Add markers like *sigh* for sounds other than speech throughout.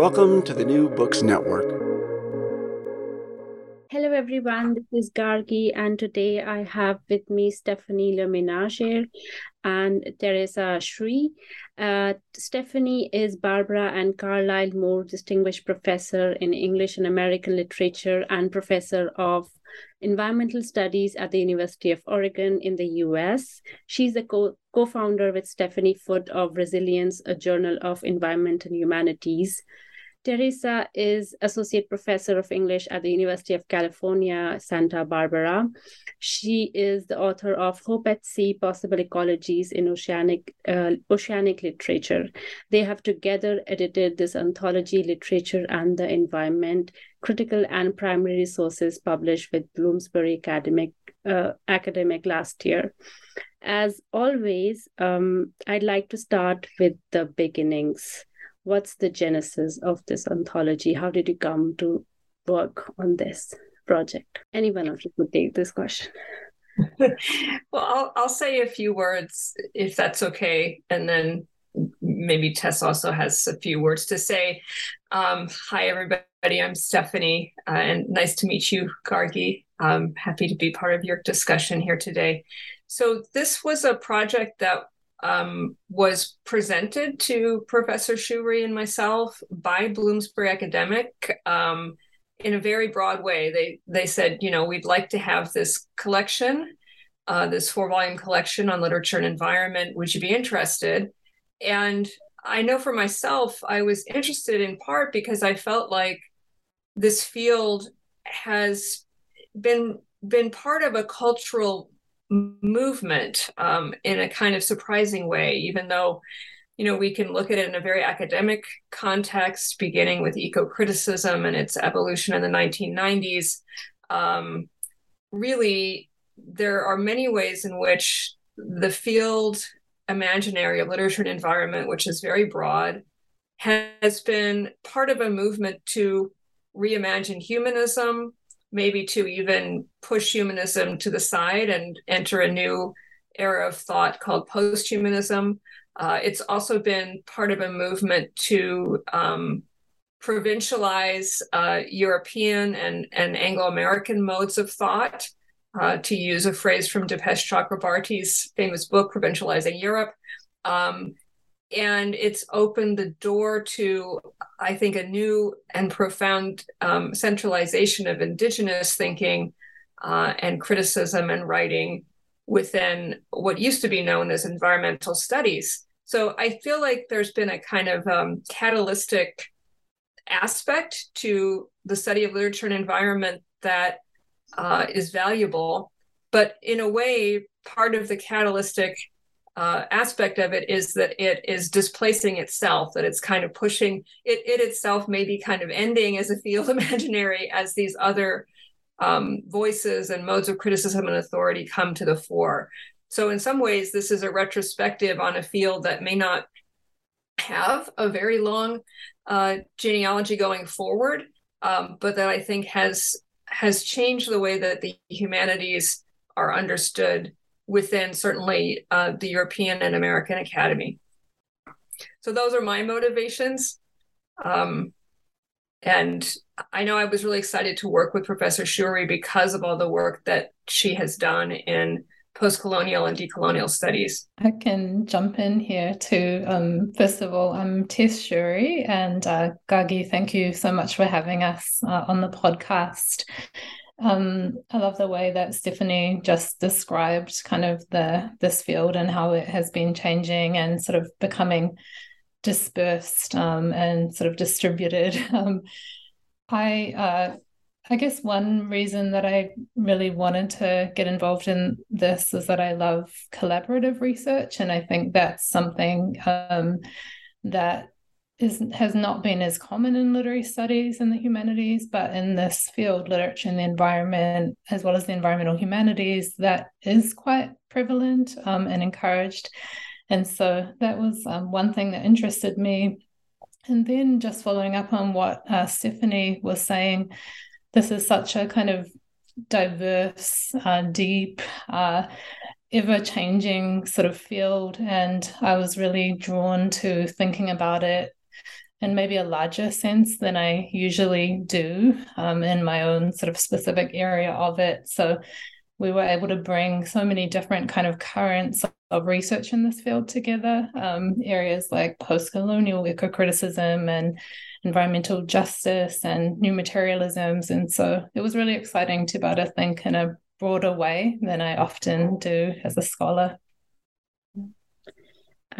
Welcome to the New Books Network. Hello, everyone. This is Gargi, and today I have with me Stephanie LeMenager and Teresa Shewry. Uh, Stephanie is Barbara and Carlisle Moore Distinguished Professor in English and American Literature and Professor of Environmental Studies at the University of Oregon in the US. She's the co founder with Stephanie Foote of Resilience, a journal of environment and humanities. Teresa is Associate Professor of English at the University of California, Santa Barbara. She is the author of Hope at Sea Possible Ecologies in Oceanic, uh, Oceanic Literature. They have together edited this anthology, Literature and the Environment Critical and Primary Resources, published with Bloomsbury Academic, uh, Academic last year. As always, um, I'd like to start with the beginnings what's the genesis of this anthology? How did you come to work on this project? Any one of you could take this question. *laughs* well, I'll, I'll say a few words if that's okay, and then maybe Tess also has a few words to say. Um, hi, everybody. I'm Stephanie, uh, and nice to meet you, Gargi. I'm happy to be part of your discussion here today. So, this was a project that um, was presented to Professor Shewry and myself by Bloomsbury Academic um, in a very broad way. They they said, you know, we'd like to have this collection, uh, this four volume collection on literature and environment. Would you be interested? And I know for myself, I was interested in part because I felt like this field has been been part of a cultural movement um, in a kind of surprising way, even though you know we can look at it in a very academic context, beginning with eco-criticism and its evolution in the 1990s. Um, really, there are many ways in which the field imaginary of literature and environment, which is very broad, has been part of a movement to reimagine humanism, maybe to even push humanism to the side and enter a new era of thought called posthumanism. Uh, it's also been part of a movement to um, provincialize uh, European and, and Anglo American modes of thought, uh, to use a phrase from Dipesh Chakrabarty's famous book, Provincializing Europe. Um, and it's opened the door to i think a new and profound um, centralization of indigenous thinking uh, and criticism and writing within what used to be known as environmental studies. So i feel like there's been a kind of um, catalytic aspect to the study of literature and environment that uh, is valuable. But in a way part of the catalytic uh, aspect of it is that it is displacing itself, that it's kind of pushing it, it itself may be kind of ending as a field *laughs* imaginary as these other um, voices and modes of criticism and authority come to the fore. So, in some ways, this is a retrospective on a field that may not have a very long uh, genealogy going forward, um, but that I think has has changed the way that the humanities are understood within certainly uh, the European and American Academy. So those are my motivations. Um, and I know I was really excited to work with Professor Shewry because of all the work that she has done in post-colonial and decolonial studies. I can jump in here too. Um, first of all, I'm Tess Shewry, and uh, Gargi, thank you so much for having us uh, on the podcast. Um, I love the way that Stephanie just described kind of the this field and how it has been changing and sort of becoming dispersed um, and sort of distributed. *laughs* Um, I uh, I guess one reason that I really wanted to get involved in this is that I love collaborative research, and I think that's something um, that is has not been as common in literary studies and the humanities, but in this field, literature and the environment, as well as the environmental humanities, that is quite prevalent um, and encouraged. And so that was um, one thing that interested me. And then just following up on what uh, Stephanie was saying, this is such a kind of diverse, uh, deep, uh, ever changing sort of field. And I was really drawn to thinking about it in maybe a larger sense than I usually do um, in my own sort of specific area of it. So we were able to bring so many different kind of currents of research in this field together um, areas like post-colonial eco-criticism and environmental justice and new materialisms and so it was really exciting to be able to think in a broader way than i often do as a scholar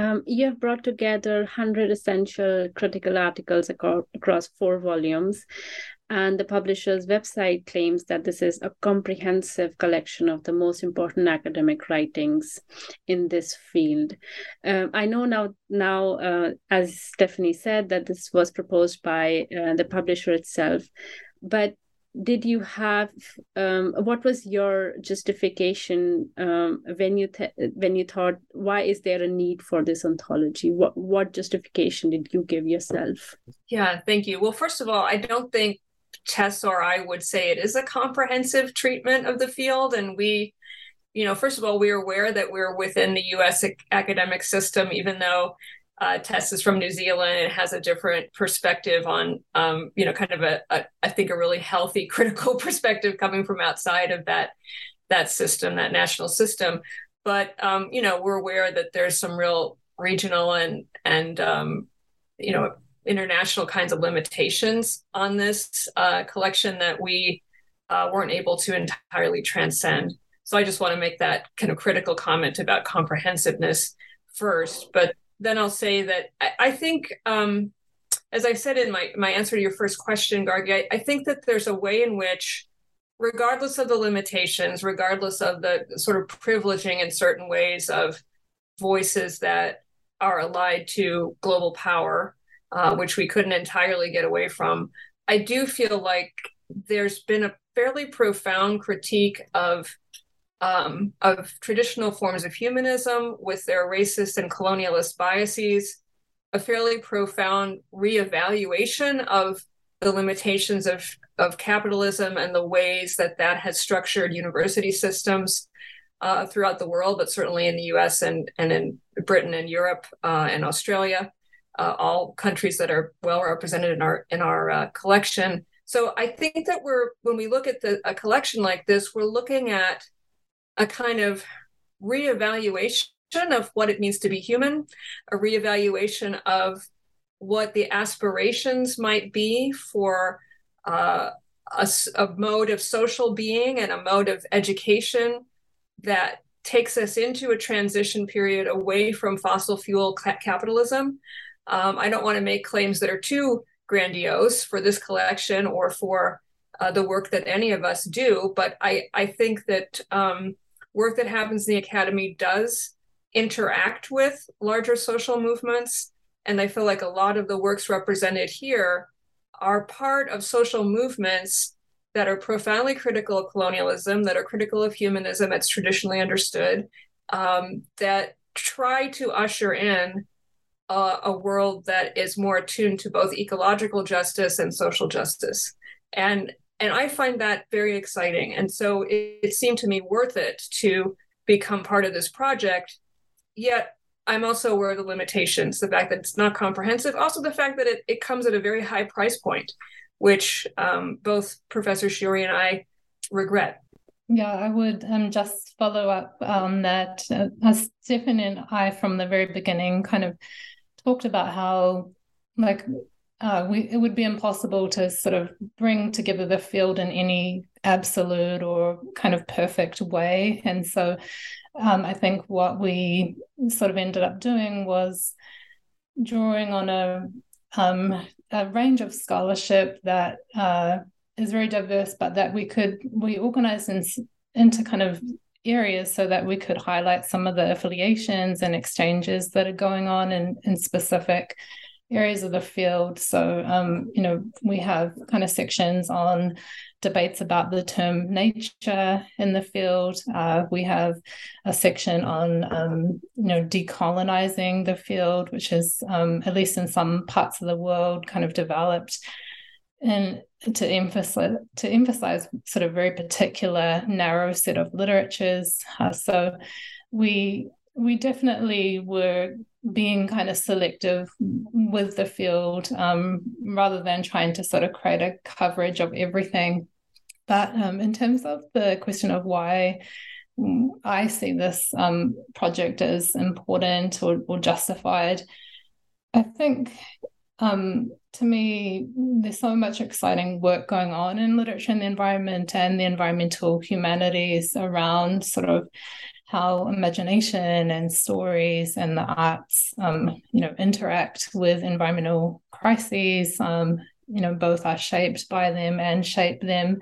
um, you have brought together 100 essential critical articles across four volumes and the publisher's website claims that this is a comprehensive collection of the most important academic writings in this field. Um, I know now, now uh, as Stephanie said, that this was proposed by uh, the publisher itself, but did you have um, what was your justification um, when you th- when you thought why is there a need for this anthology what what justification did you give yourself yeah thank you well first of all i don't think Tess or I would say it is a comprehensive treatment of the field. And we, you know, first of all, we're aware that we're within the US academic system, even though uh, is from New Zealand and has a different perspective on, um, you know, kind of a, a, I think, a really healthy, *laughs* critical perspective coming from outside of that that system, that national system. But um, you know, we're aware that there's some real regional and and um, you know international kinds of limitations on this uh, collection that we uh, weren't able to entirely transcend. So I just want to make that kind of critical comment about comprehensiveness first. But then I'll say that I, I think, um, as I said in my, my answer to your first question, Gargi, I, I think that there's a way in which, regardless of the limitations, regardless of the sort of privileging in certain ways of voices that are allied to global power, uh, which we couldn't entirely get away from. I do feel like there's been a fairly profound critique of um, of traditional forms of humanism with their racist and colonialist biases, a fairly profound reevaluation of the limitations of of capitalism and the ways that that has structured university systems uh, throughout the world, but certainly in the U.S. and and in Britain and Europe uh, and Australia uh, all countries that are well represented in our in our uh, collection. So I think that we're when we look at the, a collection like this, we're looking at a kind of reevaluation of what it means to be human, a reevaluation of what the aspirations might be for uh, a, a mode of social being and a mode of education that takes us into a transition period away from fossil fuel capitalism. Um, I don't want to make claims that are too grandiose for this collection or for uh, the work that any of us do, but I, I think that um, work that happens in the academy does interact with larger social movements. And I feel like a lot of the works represented here are part of social movements that are profoundly critical of colonialism, that are critical of humanism as traditionally understood, um, that try to usher in a world that is more attuned to both ecological justice and social justice. And and I find that very exciting. And so it, it seemed to me worth it to become part of this project. Yet I'm also aware of the limitations, the fact that it's not comprehensive, also the fact that it, it comes at a very high price point, which um, both Professor Shewry and I regret. Yeah, I would um, just follow up on that. Uh, as Stefan and I, from the very beginning, kind of talked about how, like, uh, we it would be impossible to sort of bring together the field in any absolute or kind of perfect way, and so um, I think what we sort of ended up doing was drawing on a, um, a range of scholarship that uh, is very diverse, but that we could we organized in, into kind of areas so that we could highlight some of the affiliations and exchanges that are going on in, in specific areas of the field. So, um, you know, we have kind of sections on debates about the term nature in the field. Uh, we have a section on, um, you know, decolonizing the field, which is, um, at least in some parts of the world, kind of developed and to emphasize to emphasize sort of very particular narrow set of literatures. Uh, so we we definitely were being kind of selective with the field um, rather than trying to sort of create a coverage of everything. But um, in terms of the question of why I see this um, project as important or, or justified, I think um, to me, there's so much exciting work going on in literature and the environment and the environmental humanities around sort of how imagination and stories and the arts, um, you know, interact with environmental crises. Um, you know, both are shaped by them and shape them.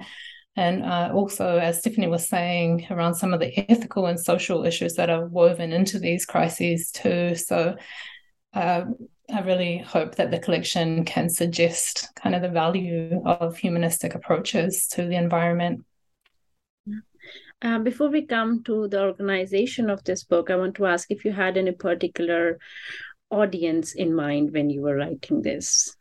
And uh, also, as Stephanie was saying, around some of the ethical and social issues that are woven into these crises too. So, uh, I really hope that the collection can suggest kind of the value of humanistic approaches to the environment. Uh, before we come to the organization of this book, I want to ask if you had any particular audience in mind when you were writing this,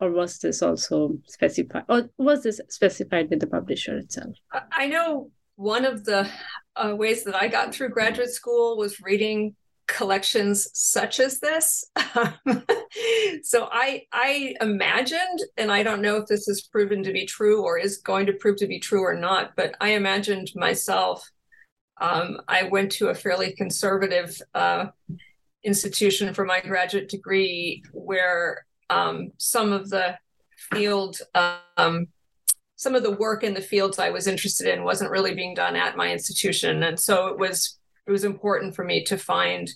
or was this also specified, or was this specified with the publisher itself? I know one of the uh, ways that I got through graduate school was reading collections such as this. *laughs* so I I imagined, and I don't know if this is proven to be true or is going to prove to be true or not, but I imagined myself. Um, I went to a fairly conservative uh, institution for my graduate degree, where um, some of the field. Um, some of the work in the fields I was interested in wasn't really being done at my institution. And so it was it was important for me to find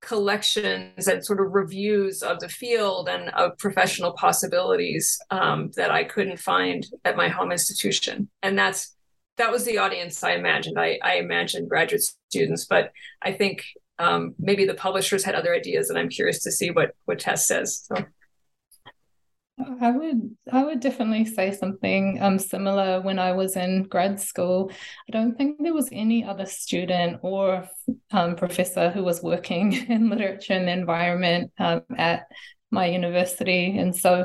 collections and sort of reviews of the field and of professional possibilities um, that I couldn't find at my home institution. And that's that was the audience I imagined. I, I imagined graduate students, but I think um, maybe the publishers had other ideas, and I'm curious to see what what Tess says. So. I would I would definitely say something um similar when I was in grad school. I don't think there was any other student or um, professor who was working *laughs* in literature and the environment um, at my university, and so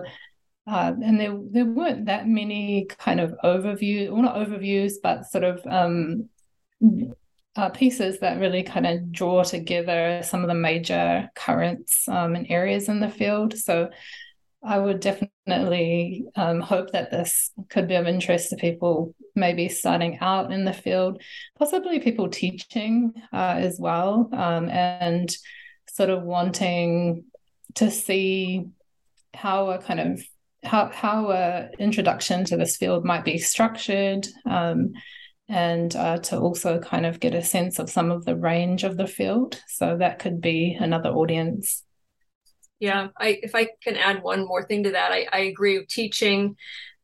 uh, and there there weren't that many kind of overview, well not overviews, but sort of um, uh, pieces that really kind of draw together some of the major currents um, and areas in the field. So I would definitely um, hope that this could be of interest to people maybe starting out in the field, possibly people teaching uh, as well, um, and sort of wanting to see how a kind of how how a introduction to this field might be structured um, and uh, to also kind of get a sense of some of the range of the field. So that could be another audience yeah, I if I can add one more thing to that, I, I agree with teaching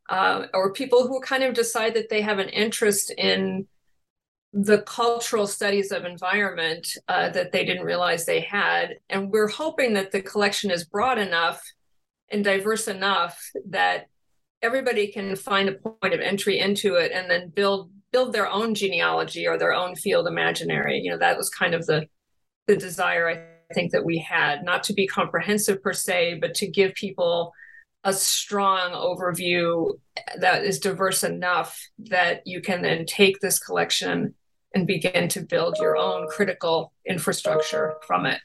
uh, or people who kind of decide that they have an interest in the cultural studies of environment uh, that they didn't realize they had. And we're hoping that the collection is broad enough and diverse enough that everybody can find a point of entry into it and then build build their own genealogy or their own field imaginary. You know, that was kind of the the desire I think that we had, not to be comprehensive per se, but to give people a strong overview that is diverse enough that you can then take this collection and begin to build your own critical infrastructure from it.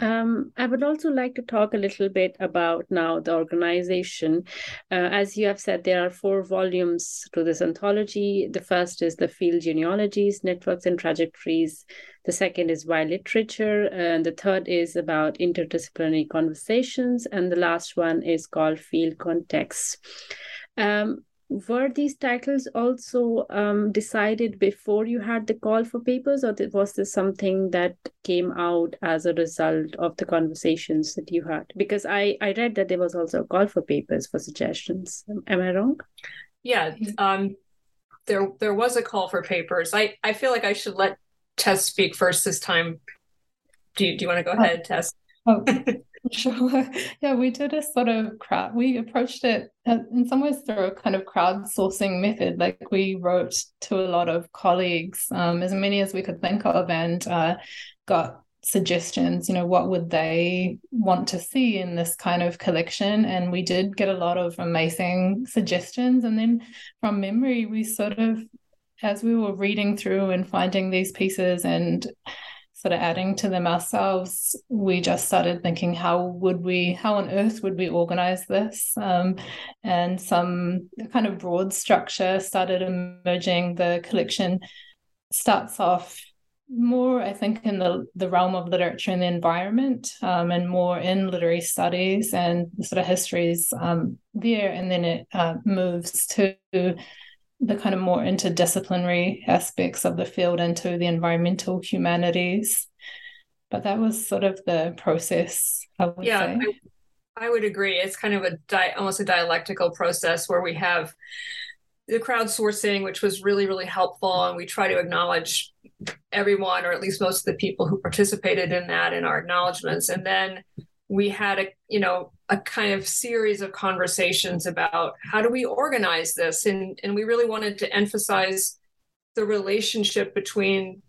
Um, I would also like to talk a little bit about now the organization. Uh, as you have said, there are four volumes to this anthology. The first is the field genealogies, networks, and trajectories. The second is why literature, and the third is about interdisciplinary conversations, and the last one is called field context. Um, were these titles also um, decided before you had the call for papers or was this something that came out as a result of the conversations that you had? Because i i read that there was also a call for papers for suggestions. Am i wrong? Yeah um there there was a call for papers. I i feel like i should let tess speak first this time. Do you, do you want to go ahead tess? Oh, *laughs* *laughs* Sure. Yeah, we did a sort of crowd. We approached it uh, in some ways through a kind of crowdsourcing method. Like we wrote to a lot of colleagues, um, as many as we could think of, and uh, got suggestions. You know, what would they want to see in this kind of collection? And we did get a lot of amazing suggestions. And then from memory, we sort of, as we were reading through and finding these pieces and sort of adding to them ourselves, we just started thinking, how would we, how on earth would we organize this? Um, and some kind of broad structure started emerging. The collection starts off more, I think, in the, the realm of literature and the environment, um, and more in literary studies and sort of histories um, there. And then it uh, moves to the kind of more interdisciplinary aspects of the field into the environmental humanities. But that was sort of the process, I would yeah, say. I, I would agree. It's kind of a di- almost a dialectical process where we have the crowdsourcing, which was really, really helpful. And we try to acknowledge everyone, or at least most of the people who participated in that in our acknowledgments. And then we had a, you know, a kind of series of conversations about how do we organize this? And and we really wanted to emphasize the relationship between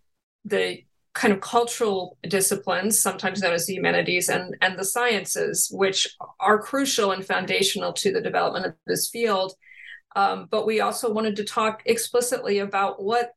the kind of cultural disciplines sometimes known as the humanities and and the sciences which are crucial and foundational to the development of this field. Um, but we also wanted to talk explicitly about what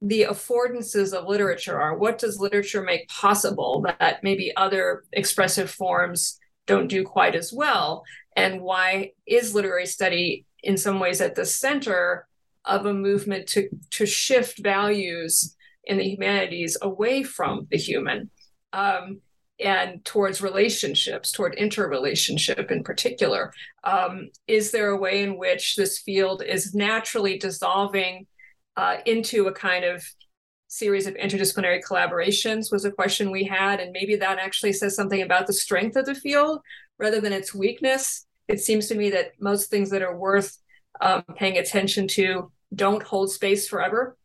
the affordances of literature are. What does literature make possible that maybe other expressive forms don't do quite as well? And why is literary study in some ways at the center of a movement to to shift values in the humanities away from the human um, and towards relationships toward interrelationship in particular? Um, is there a way in which this field is naturally dissolving uh, into a kind of series of interdisciplinary collaborations was a question we had. And maybe that actually says something about the strength of the field rather than its weakness. It seems to me that most things that are worth um, paying attention to don't hold space forever.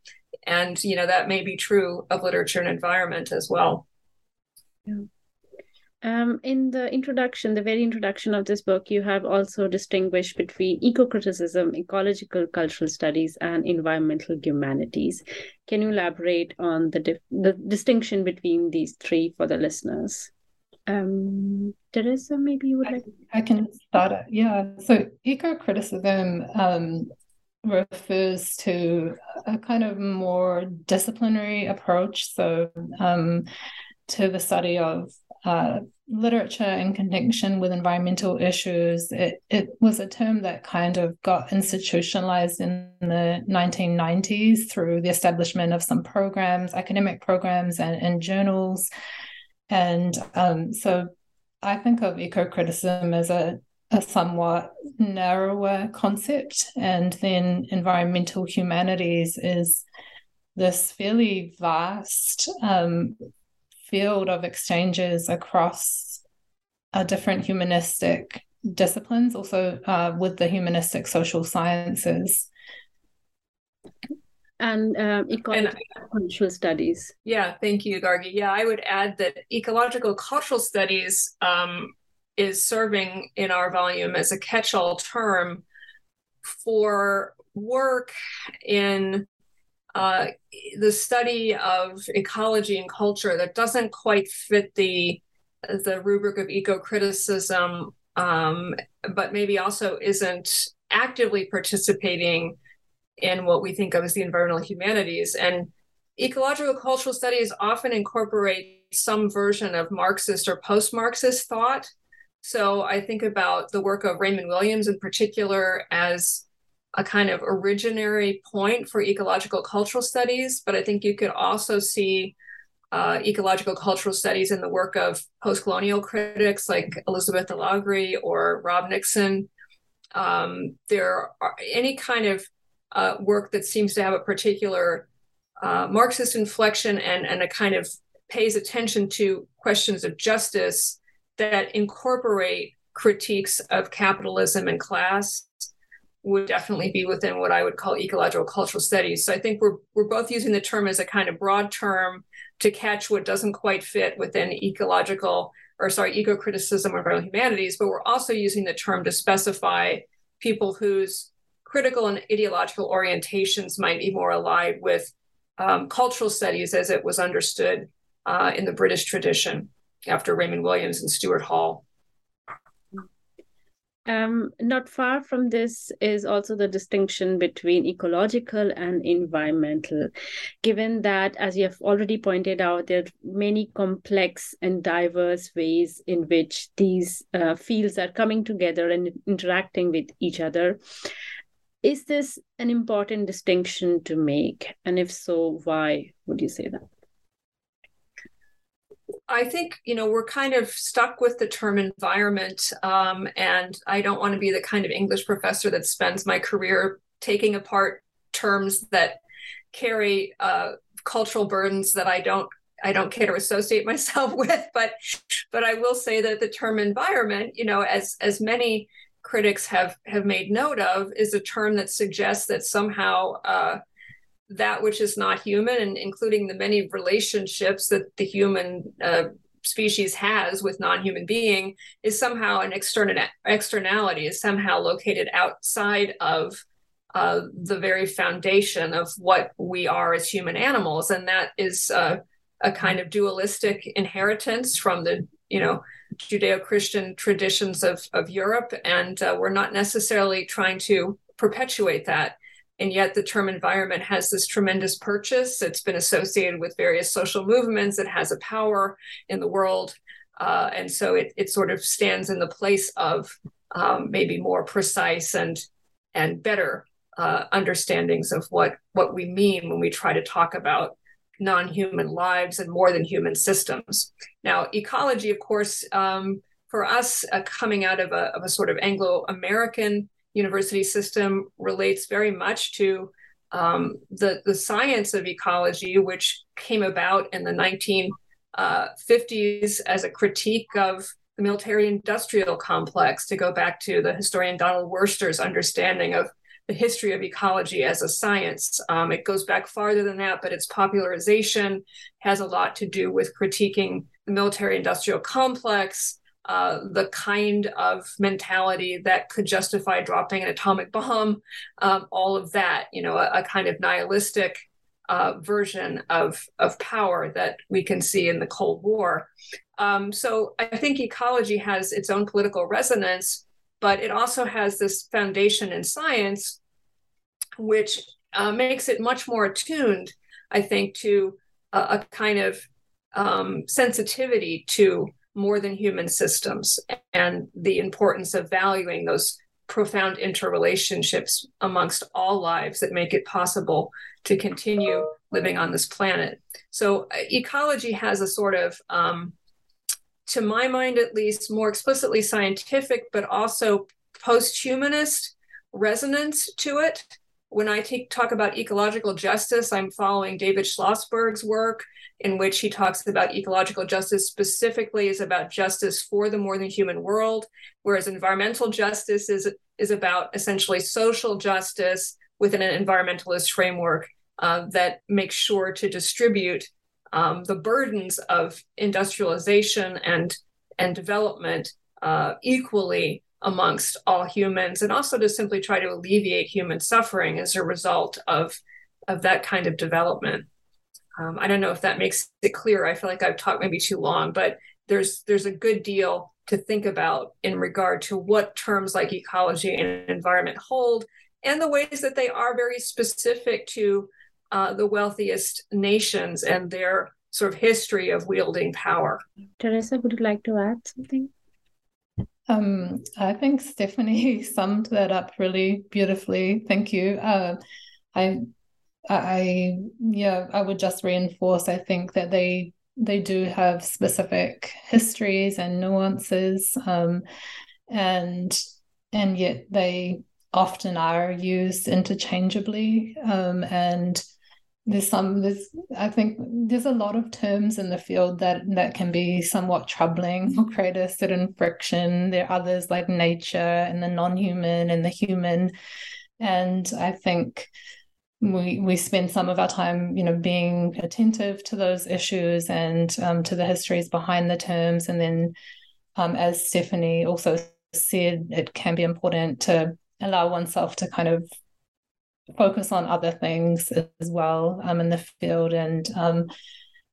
And you know that may be true of literature and environment as well. Yeah. Um, in the introduction, the very introduction of this book, you have also distinguished between eco criticism, ecological cultural studies, and environmental humanities. Can you elaborate on the dif- the distinction between these three for the listeners? Um, Teresa, maybe you would like. I, I can start it. Yeah. So eco criticism um, refers to a kind of more disciplinary approach. So um, to the study of uh, literature in connection with environmental issues, it, it was a term that kind of got institutionalized in the 1990s through the establishment of some programs, academic programs, and, and journals. And um, so I think of eco criticism as a, a somewhat narrower concept. And then environmental humanities is this fairly vast um, field of exchanges across uh, different humanistic disciplines, also uh, with the humanistic social sciences. And um, ecological cultural studies. Yeah, thank you, Gargi. Yeah, I would add that ecological cultural studies um, is serving in our volume as a catch all term for work in uh, the study of ecology and culture that doesn't quite fit the the rubric of eco-criticism, um, but maybe also isn't actively participating in what we think of as the environmental humanities. And ecological cultural studies often incorporate some version of Marxist or post-Marxist thought. So I think about the work of Raymond Williams in particular as a kind of originary point for ecological cultural studies, but I think you could also see uh, ecological cultural studies in the work of post-colonial critics like Elizabeth DeLoughrey or Rob Nixon. Um, there are any kind of uh, work that seems to have a particular uh, Marxist inflection and, and a kind of pays attention to questions of justice that incorporate critiques of capitalism and class would definitely be within what I would call ecological cultural studies. So I think we're we're both using the term as a kind of broad term to catch what doesn't quite fit within ecological or sorry, eco criticism or environmental humanities, but we're also using the term to specify people whose critical and ideological orientations might be more allied with um, cultural studies as it was understood uh, in the British tradition after Raymond Williams and Stuart Hall. Um, not far from this is also the distinction between ecological and environmental. Given that, as you have already pointed out, there are many complex and diverse ways in which these uh, fields are coming together and interacting with each other. Is this an important distinction to make? And if so, why would you say that? I think you know we're kind of stuck with the term environment, um, and I don't want to be the kind of English professor that spends my career taking apart terms that carry uh, cultural burdens that I don't I don't care to associate *laughs* myself with. But but I will say that the term environment, you know, as as many critics have have made note of, is a term that suggests that somehow. Uh, that which is not human, and including the many relationships that the human uh, species has with non-human being, is somehow an external externality, is somehow located outside of uh, the very foundation of what we are as human animals, and that is uh, a kind of dualistic inheritance from the you know Judeo-Christian traditions of of Europe, and uh, we're not necessarily trying to perpetuate that and yet the term environment has this tremendous purchase. It's been associated with various social movements. It has a power in the world. Uh, and so it, it sort of stands in the place of um, maybe more precise and and better uh, understandings of what what we mean when we try to talk about non-human lives and more than human systems. Now ecology of course um, for us uh, coming out of a, of a sort of anglo-american university system relates very much to um, the, the science of ecology, which came about in the 1950s uh, as a critique of the military industrial complex, to go back to the historian Donald Worster's understanding of the history of ecology as a science. Um, it goes back farther than that, but its popularization has a lot to do with critiquing the military industrial complex, uh, the kind of mentality that could justify dropping an atomic bomb, um, all of that, you know, a, a kind of nihilistic uh, version of, of power that we can see in the Cold War. Um, so I think ecology has its own political resonance, but it also has this foundation in science, which uh, makes it much more attuned, I think, to a, a kind of um, sensitivity to more than human systems and the importance of valuing those profound interrelationships amongst all lives that make it possible to continue living on this planet. So, uh, ecology has a sort of, um, to my mind at least, more explicitly scientific, but also post humanist resonance to it. When I take, talk about ecological justice, I'm following David Schlosberg's work in which he talks about ecological justice specifically is about justice for the more than human world, whereas environmental justice is is about essentially social justice within an environmentalist framework uh, that makes sure to distribute um, the burdens of industrialization and and development uh, equally amongst all humans, and also to simply try to alleviate human suffering as a result of of that kind of development. Um, I don't know if that makes it clear. I feel like I've talked maybe too long, but there's there's a good deal to think about in regard to what terms like ecology and environment hold, and the ways that they are very specific to uh, the wealthiest nations and their sort of history of wielding power. Teresa, would you like to add something? Um, I think Stephanie *laughs* summed that up really beautifully. Thank you. Uh, I, I, yeah, I would just reinforce. I think that they they do have specific histories and nuances, um, and and yet they often are used interchangeably. Um, and there's some there's I think there's a lot of terms in the field that that can be somewhat troubling or create a certain friction. There are others like nature and the non-human and the human. And I think we we spend some of our time, you know, being attentive to those issues and um, to the histories behind the terms. And then, um, as Stephanie also said, it can be important to allow oneself to kind of focus on other things as well um, in the field. And um,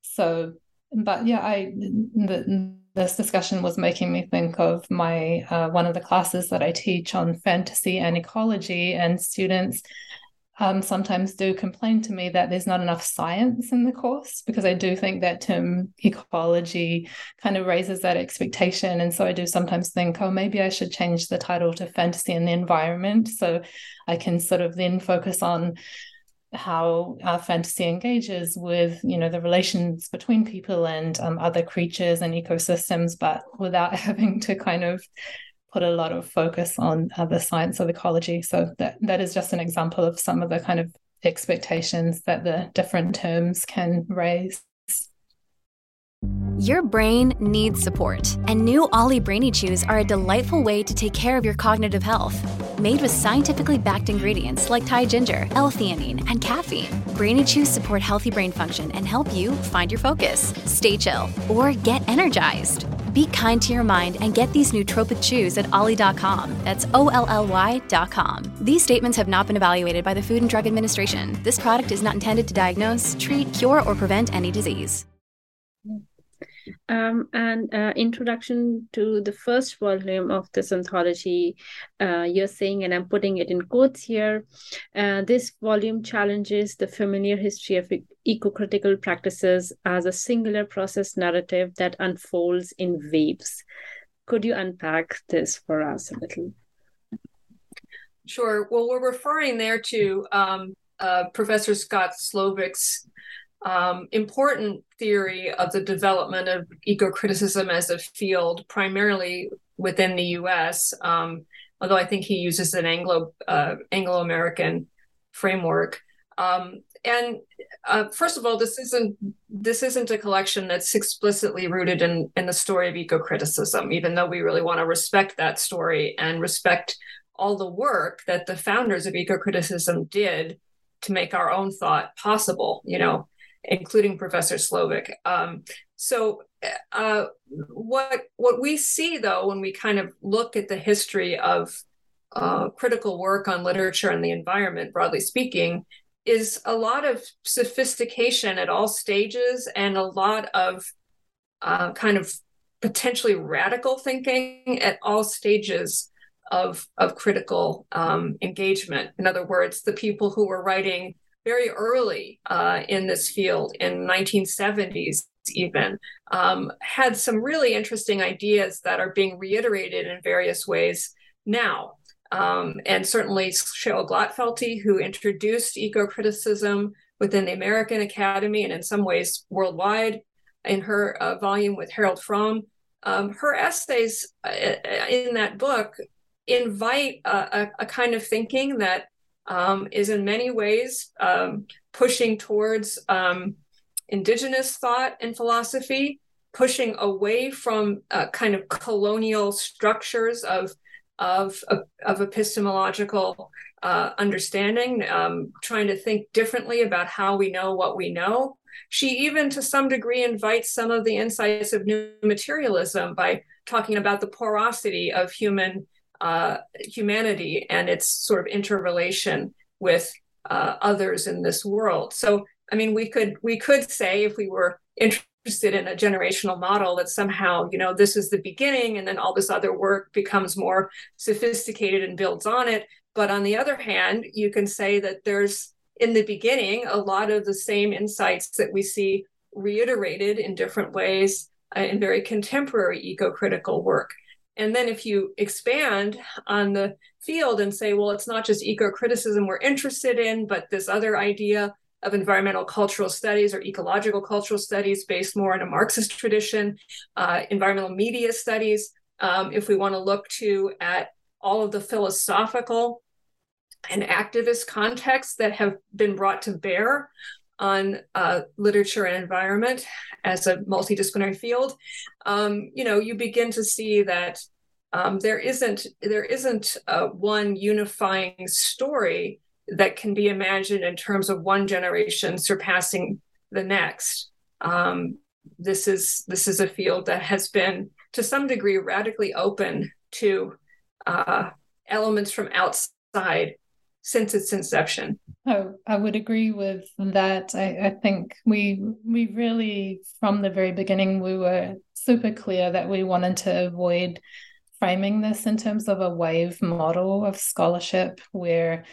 so, but yeah, I the, this discussion was making me think of my uh, one of the classes that I teach on fantasy and ecology, and students um, sometimes do complain to me that there's not enough science in the course because I do think that term ecology kind of raises that expectation. And so I do sometimes think, oh, maybe I should change the title to fantasy and the environment. So I can sort of then focus on how our fantasy engages with you know the relations between people and um, other creatures and ecosystems but without *laughs* having to kind of put a lot of focus on uh, the science of ecology. So that that is just an example of some of the kind of expectations that the different terms can raise. Your brain needs support, and new OLLY Brainy Chews are a delightful way to take care of your cognitive health. Made with scientifically backed ingredients like Thai ginger, L-theanine, and caffeine, Brainy Chews support healthy brain function and help you find your focus, stay chill, or get energized. Be kind to your mind and get these nootropic chews at olly.com. That's O L L Y.com. These statements have not been evaluated by the Food and Drug Administration. This product is not intended to diagnose, treat, cure, or prevent any disease um, and uh, introduction to the first volume of this anthology, uh, you're saying, and I'm putting it in quotes here, uh, this volume challenges the familiar history of eco-critical practices as a singular process narrative that unfolds in waves. Could you unpack this for us a little? Sure. Well, we're referring there to um, uh, Professor Scott Slovic's um, important theory of the development of eco criticism as a field, primarily within the U.S. Um, although I think he uses an Anglo uh, Anglo American framework. Um, and uh, first of all, this isn't this isn't a collection that's explicitly rooted in in the story of eco criticism, even though we really want to respect that story and respect all the work that the founders of eco criticism did to make our own thought possible. You know, including Professor Slovic. Um, so, uh, what what we see though when we kind of look at the history of uh, critical work on literature and the environment, broadly speaking, is a lot of sophistication at all stages and a lot of uh, kind of potentially radical thinking at all stages of of critical um, engagement. In other words, the people who were writing very early uh, in this field in 1970s even um, had some really interesting ideas that are being reiterated in various ways now um, and certainly cheryll glotfelty who introduced eco-criticism within the american academy and in some ways worldwide in her uh, volume with harold fromm. Um, her essays uh, in that book invite a, a, a kind of thinking that um, is in many ways um, pushing towards um, indigenous thought and philosophy, pushing away from uh, kind of colonial structures of of, of, epistemological uh, understanding, um, trying to think differently about how we know what we know. She even, to some degree, invites some of the insights of new materialism by talking about the porosity of human uh, humanity and its sort of interrelation with uh, others in this world. So, I mean, we could we could say if we were interested in a generational model that somehow you know this is the beginning and then all this other work becomes more sophisticated and builds on it. But on the other hand you can say that there's in the beginning a lot of the same insights that we see reiterated in different ways uh, in very contemporary eco-critical work. And then if you expand on the field and say well it's not just eco-criticism we're interested in but this other idea of environmental cultural studies or ecological cultural studies based more in a Marxist tradition, uh, environmental media studies. Um, if we want to look to at all of the philosophical and activist contexts that have been brought to bear on uh, literature and environment as a multidisciplinary field, um, you know, you begin to see that um, there isn't there isn't uh, one unifying story that can be imagined in terms of one generation surpassing the next. Um, this is this is a field that has been to some degree radically open to uh, elements from outside since its inception. Oh, I would agree with that. I, I think we we really from the very beginning we were super clear that we wanted to avoid framing this in terms of a wave model of scholarship where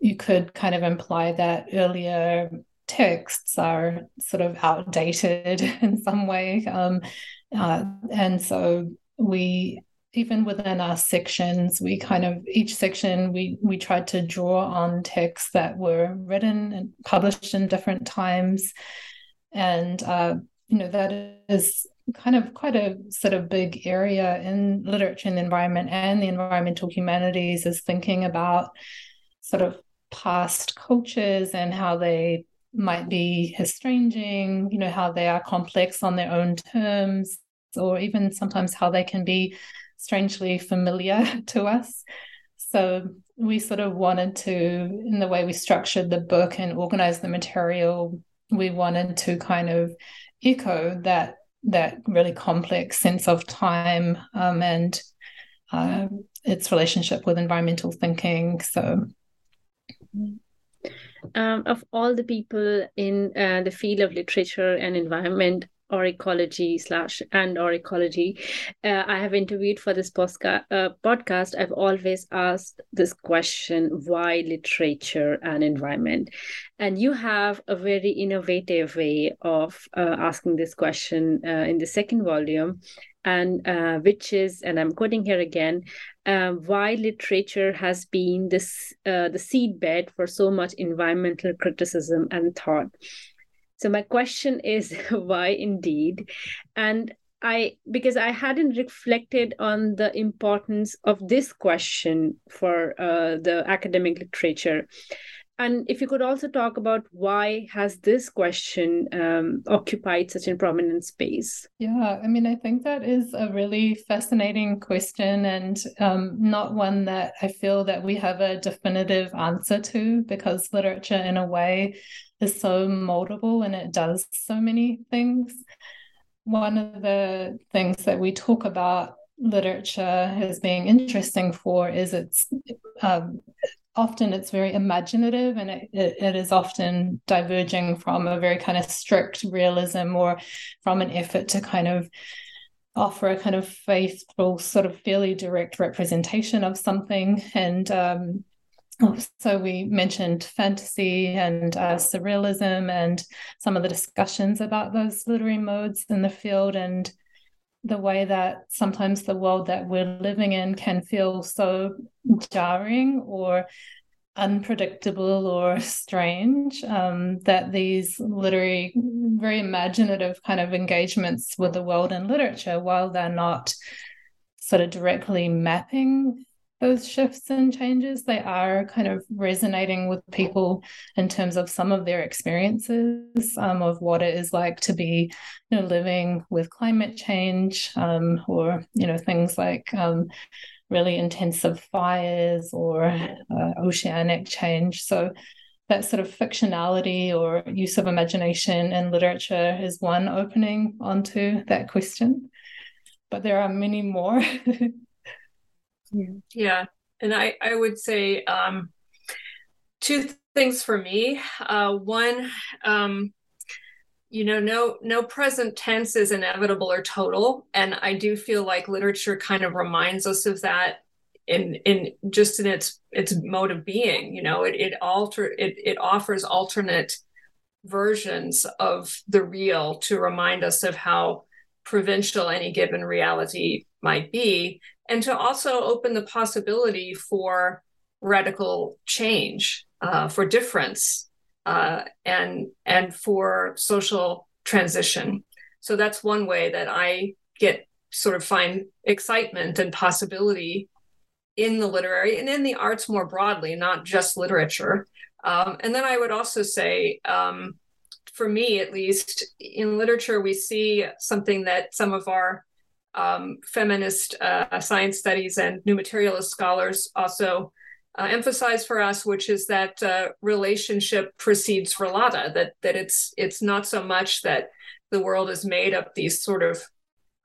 you could kind of imply that earlier texts are sort of outdated *laughs* in some way. Um, uh, and so we even within our sections we kind of each section we we tried to draw on texts that were written and published in different times and uh, you know that is kind of quite a sort of big area in literature and the environment and the environmental humanities is thinking about sort of past cultures and how they might be estranging, you know, how they are complex on their own terms, or even sometimes how they can be strangely familiar *laughs* to us. So we sort of wanted to, in the way we structured the book and organized the material, we wanted to kind of echo that that really complex sense of time um, and uh, its relationship with environmental thinking. So um, of all the people in uh, the field of literature and environment or ecology slash and or ecology uh, i have interviewed for this postca- uh, podcast i've always asked this question why literature and environment? And you have a very innovative way of uh, asking this question uh, in the second volume and uh, which is, and I'm quoting here again, uh, why literature has been this uh, the seedbed for so much environmental criticism and thought. So my question is, *laughs* why indeed? And I because I hadn't reflected on the importance of this question for uh, the academic literature and if you could also talk about why has this question um, occupied such a prominent space? Yeah i mean i think that is a really fascinating question and um, not one that i feel that we have a definitive answer to because literature in a way is so moldable and it does so many things. One of the things that we talk about literature as being interesting for is its um, often it's very imaginative and it, it, it is often diverging from a very kind of strict realism or from an effort to kind of offer a kind of faithful sort of fairly direct representation of something. And um, so we mentioned fantasy and uh, surrealism and some of the discussions about those literary modes in the field and the way that sometimes the world that we're living in can feel so jarring or unpredictable or *laughs* strange um, that these literary very imaginative kind of engagements with the world and literature while they're not sort of directly mapping those shifts and changes they are kind of resonating with people in terms of some of their experiences um, of what it is like to be you know living with climate change um, or you know things like um, really intensive fires or uh, oceanic change. So that sort of fictionality or use of imagination in literature is one opening onto that question. But there are many more *laughs* Yeah. And I, I would say um, two things for me. Uh, one, um, you know, no no present tense is inevitable or total, and I do feel like literature kind of reminds us of that in in just in its its mode of being. You know, it it alter it it offers alternate versions of the real to remind us of how provincial any given reality might be, and to also open the possibility for radical change, uh, for difference, uh, and and for social transition. So that's one way that I get sort of find excitement and possibility in the literary and in the arts more broadly, not just literature. Um, and then I would also say, um, for me at least, in literature, we see something that some of our um, feminist uh, science studies and new materialist scholars also uh, emphasize for us, which is that uh, relationship precedes relata. That that it's it's not so much that the world is made up these sort of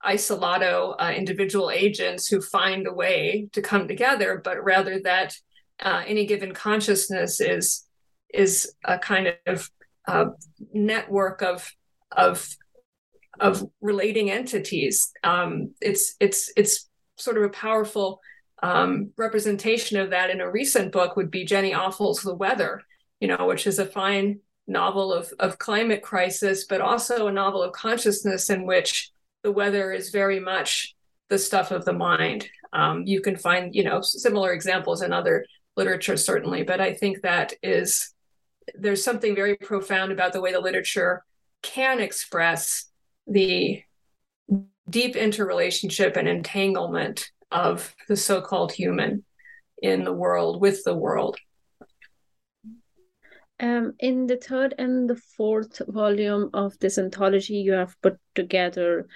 isolado uh, individual agents who find a way to come together, but rather that uh, any given consciousness is is a kind of uh, network of of of relating entities. Um, it's it's it's sort of a powerful um, representation of that in a recent book would be Jenny Offill's The Weather, you know, which is a fine novel of of climate crisis, but also a novel of consciousness in which the weather is very much the stuff of the mind. Um, you can find, you know, similar examples in other literature, certainly, but I think that is there's something very profound about the way the literature can express the deep interrelationship and entanglement of the so-called human in the world with the world. Um, in the third and the fourth volume of this anthology, you have put together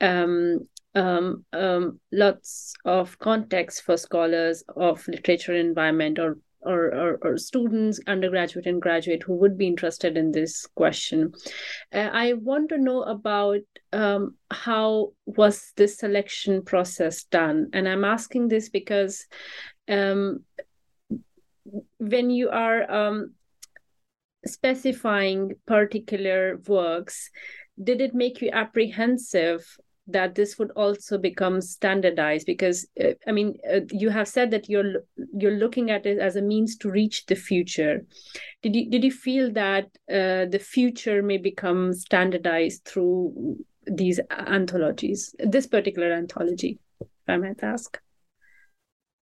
um, um, um, lots of context for scholars of literature environment or or, or, or, students, undergraduate and graduate, who would be interested in this question. Uh, I want to know about um, how was this selection process done, and I'm asking this because um, when you are um, specifying particular works, did it make you apprehensive that this would also become standardized because uh, i mean uh, you have said that you're you're looking at it as a means to reach the future. Did you did you feel that uh, the future may become standardized through these anthologies this particular anthology if i might ask?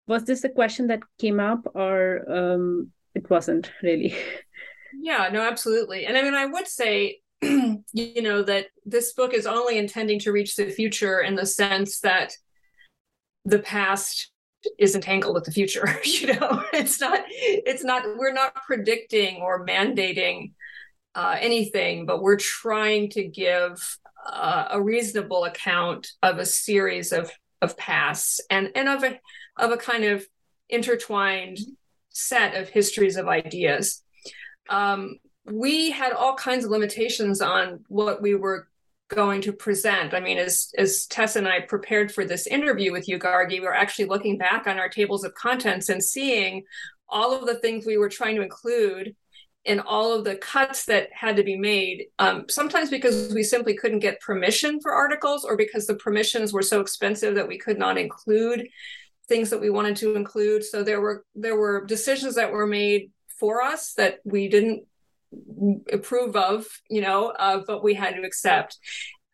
Was this a question that came up or um, it wasn't really? *laughs* Yeah no absolutely. And i mean i would say *clears throat* you know that this book is only intending to reach the future in the sense that the past is entangled with the future *laughs* you know? *laughs* It's not it's not we're not predicting or mandating uh, anything but we're trying to give uh, a reasonable account of a series of of pasts and and of a of a kind of intertwined set of histories of ideas. Um, we had all kinds of limitations on what we were going to present. I mean, as as Tess and I prepared for this interview with you, Gargi, we were actually looking back on our tables of contents and seeing all of the things we were trying to include and all of the cuts that had to be made. Um, sometimes because we simply couldn't get permission for articles, or because the permissions were so expensive that we could not include things that we wanted to include. So there were there were decisions that were made for us that we didn't approve of, you know, uh, but we had to accept.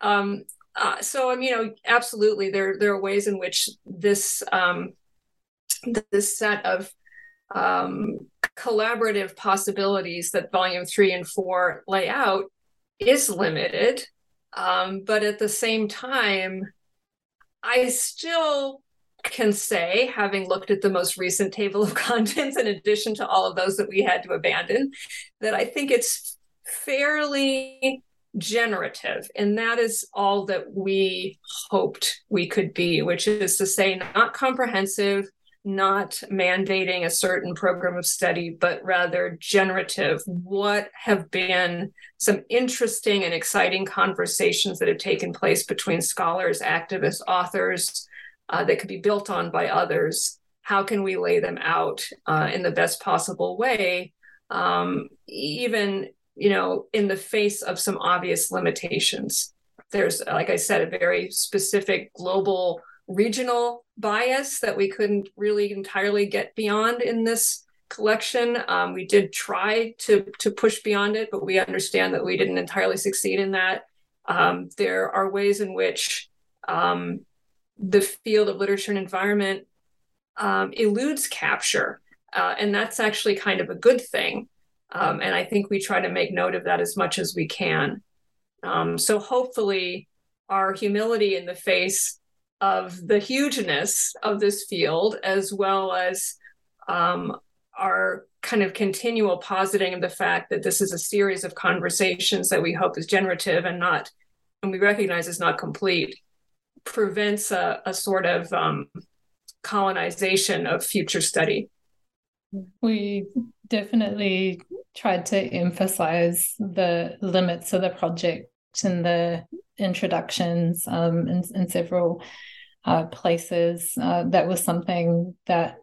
Um, uh, so, um, you know, absolutely, there there are ways in which this um, this set of um, collaborative possibilities that volume three and four lay out is limited, um, but at the same time, I still can say, having looked at the most recent table of *laughs* contents, in addition to all of those that we had to abandon, that I think it's fairly generative. And that is all that we hoped we could be, which is to say, not comprehensive, not mandating a certain program of study, but rather generative. What have been some interesting and exciting conversations that have taken place between scholars, activists, authors? Uh, that could be built on by others how can we lay them out uh, in the best possible way? Um, even you know in the face of some obvious limitations. There's like i said a very specific global regional bias that we couldn't really entirely get beyond in this collection. Um, we did try to to push beyond it but we understand that we didn't entirely succeed in that. Um, there are ways in which um, the field of literature and environment um, eludes capture uh, and that's actually kind of a good thing um, and I think we try to make note of that as much as we can. Um, so hopefully, our humility in the face of the hugeness of this field, as well as um, our kind of continual positing of the fact that this is a series of conversations that we hope is generative and not, and we recognize is not complete, prevents a, a sort of um, colonization of future study. We definitely tried to emphasize the limits of the project in the introductions um, in, in several uh, places. Uh, that was something that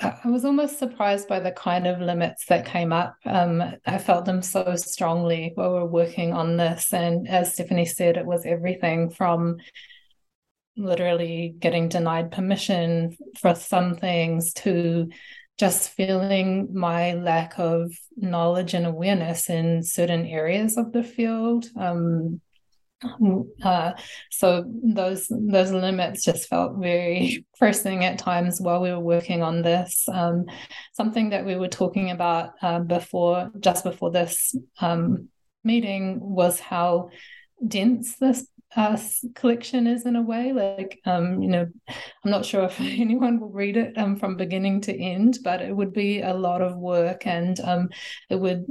I was almost surprised by the kind of limits that came up. Um, I felt them so strongly while we were working on this. And as Stephanie said, it was everything from literally getting denied permission for some things to just feeling my lack of knowledge and awareness in certain areas of the field. Um, uh, so those those limits just felt very *laughs* pressing at times while we were working on this. Um, something that we were talking about uh, before, just before this um, meeting, was how dense this uh, collection is in a way. Like, um, you know, I'm not sure if *laughs* anyone will read it um, from beginning to end, but it would be a lot of work and um, it would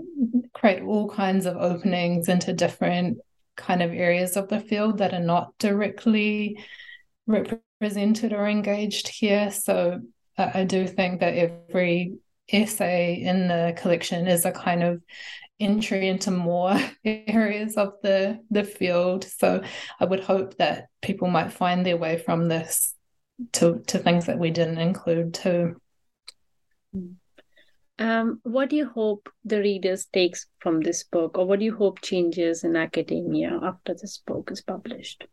create all kinds of openings into different kind of areas of the field that are not directly represented or engaged here. So I do think that every essay in the collection is a kind of entry into more *laughs* areas of the the field. So I would hope that people might find their way from this to to things that we didn't include too. Um, what do you hope the readers takes from this book, or what do you hope changes in academia after this book is published?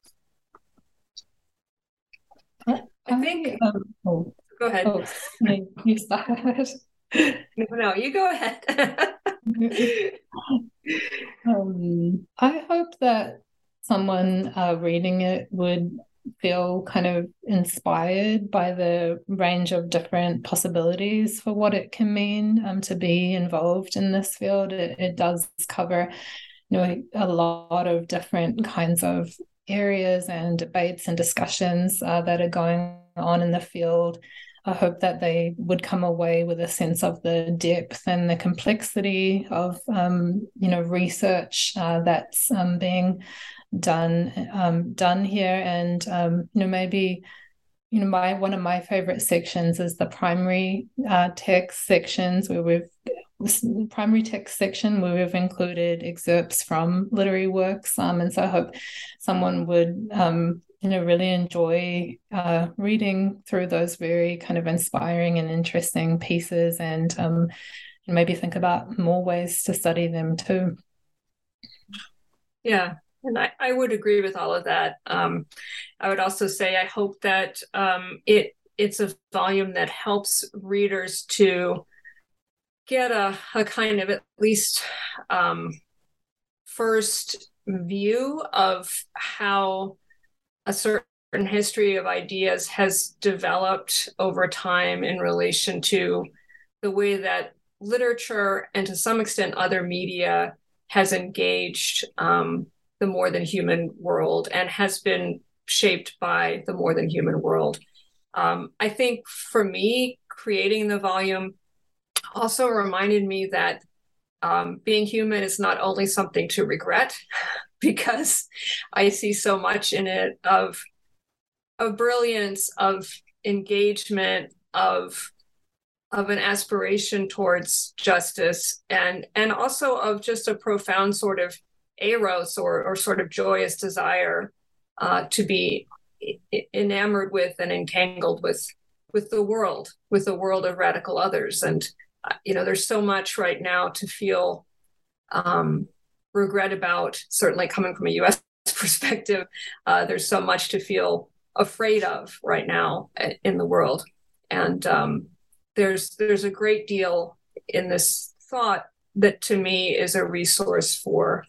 I, I think. Um, oh, go ahead. Oh, you start. *laughs* no, no, you go ahead. *laughs* *laughs* um, I hope that someone uh, reading it would feel kind of inspired by the range of different possibilities for what it can mean um, to be involved in this field. It, it does cover, you know, a lot of different kinds of areas and debates and discussions uh, that are going on in the field. I hope that they would come away with a sense of the depth and the complexity of um, you know research uh, that's um, being done um, done here, and um, you know maybe you know my one of my favorite sections is the primary uh, text sections where we've primary text section where we've included excerpts from literary works. Um, and so i hope someone would um, you know really enjoy uh, reading through those very kind of inspiring and interesting pieces and um, maybe think about more ways to study them too. Yeah and I, I would agree with all of that. Um, i would also say i hope that um, it it's a volume that helps readers to get a, a kind of at least um, first view of how a certain history of ideas has developed over time in relation to the way that literature and to some extent other media has engaged um, the more than human world and has been shaped by the more than human world. Um, I think for me, creating the volume also reminded me that um, being human is not only something to regret, *laughs* because I see so much in it of of brilliance, of engagement, of of an aspiration towards justice, and and also of just a profound sort of eros or or sort of joyous desire uh, to be enamored with and entangled with with the world, with the world of radical others, and you know, there's so much right now to feel um, regret about. Certainly, coming from a U.S. *laughs* perspective, uh, there's so much to feel afraid of right now uh, in the world, and um, there's there's a great deal in this thought that to me is a resource for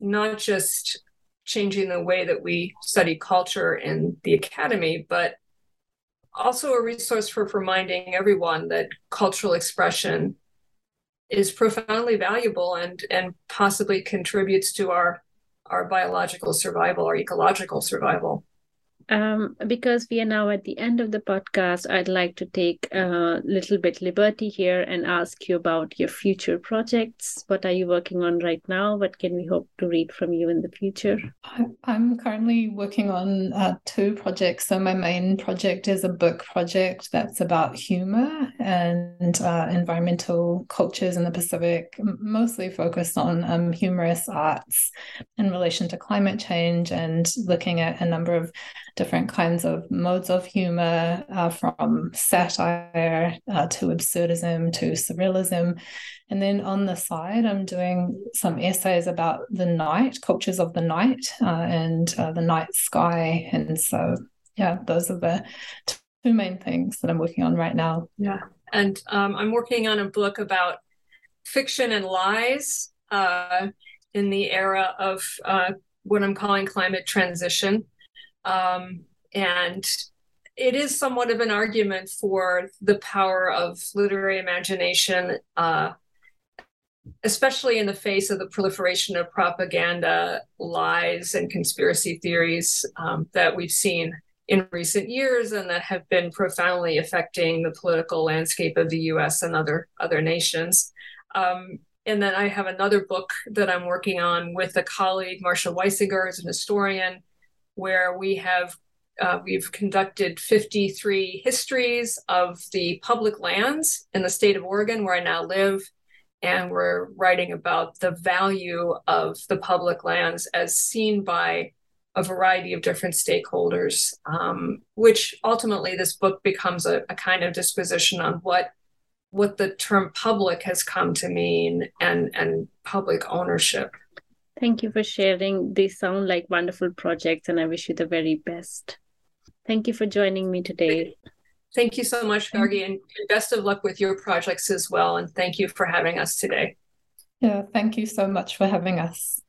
not just changing the way that we study culture in the academy, but also a resource for reminding everyone that cultural expression is profoundly valuable and and possibly contributes to our our biological survival, our ecological survival. Um, because we are now at the end of the podcast, I'd like to take a little bit liberty here and ask you about your future projects. What are you working on right now? What can we hope to read from you in the future? I'm currently working on uh, two projects. So, my main project is a book project that's about humor and uh, environmental cultures in the Pacific, mostly focused on um, humorous arts in relation to climate change and looking at a number of different kinds of modes of humor, uh, from satire uh, to absurdism to surrealism. And then on the side, I'm doing some essays about the night, cultures of the night, uh, and uh, the night sky. And so, yeah, those are the two main things that I'm working on right now. Yeah. And um, I'm working on a book about fiction and lies uh, in the era of uh, what I'm calling climate transition. Um, and it is somewhat of an argument for the power of literary imagination, uh, especially in the face of the proliferation of propaganda, lies, and conspiracy theories um, that we've seen in recent years and that have been profoundly affecting the political landscape of the US and other, other nations. Um, and then I have another book that I'm working on with a colleague, Marsha Weisiger, who's an historian, where we have uh, we've conducted 53 histories of the public lands in the state of Oregon, where I now live. And we're writing about the value of the public lands as seen by a variety of different stakeholders, um, which ultimately this book becomes a, a kind of disquisition on what what the term public has come to mean and and public ownership. Thank you for sharing. They sound like wonderful projects, and I wish you the very best. Thank you for joining me today. Thank you so much, Gargi, and best of luck with your projects as well. And thank you for having us today. Yeah, thank you so much for having us.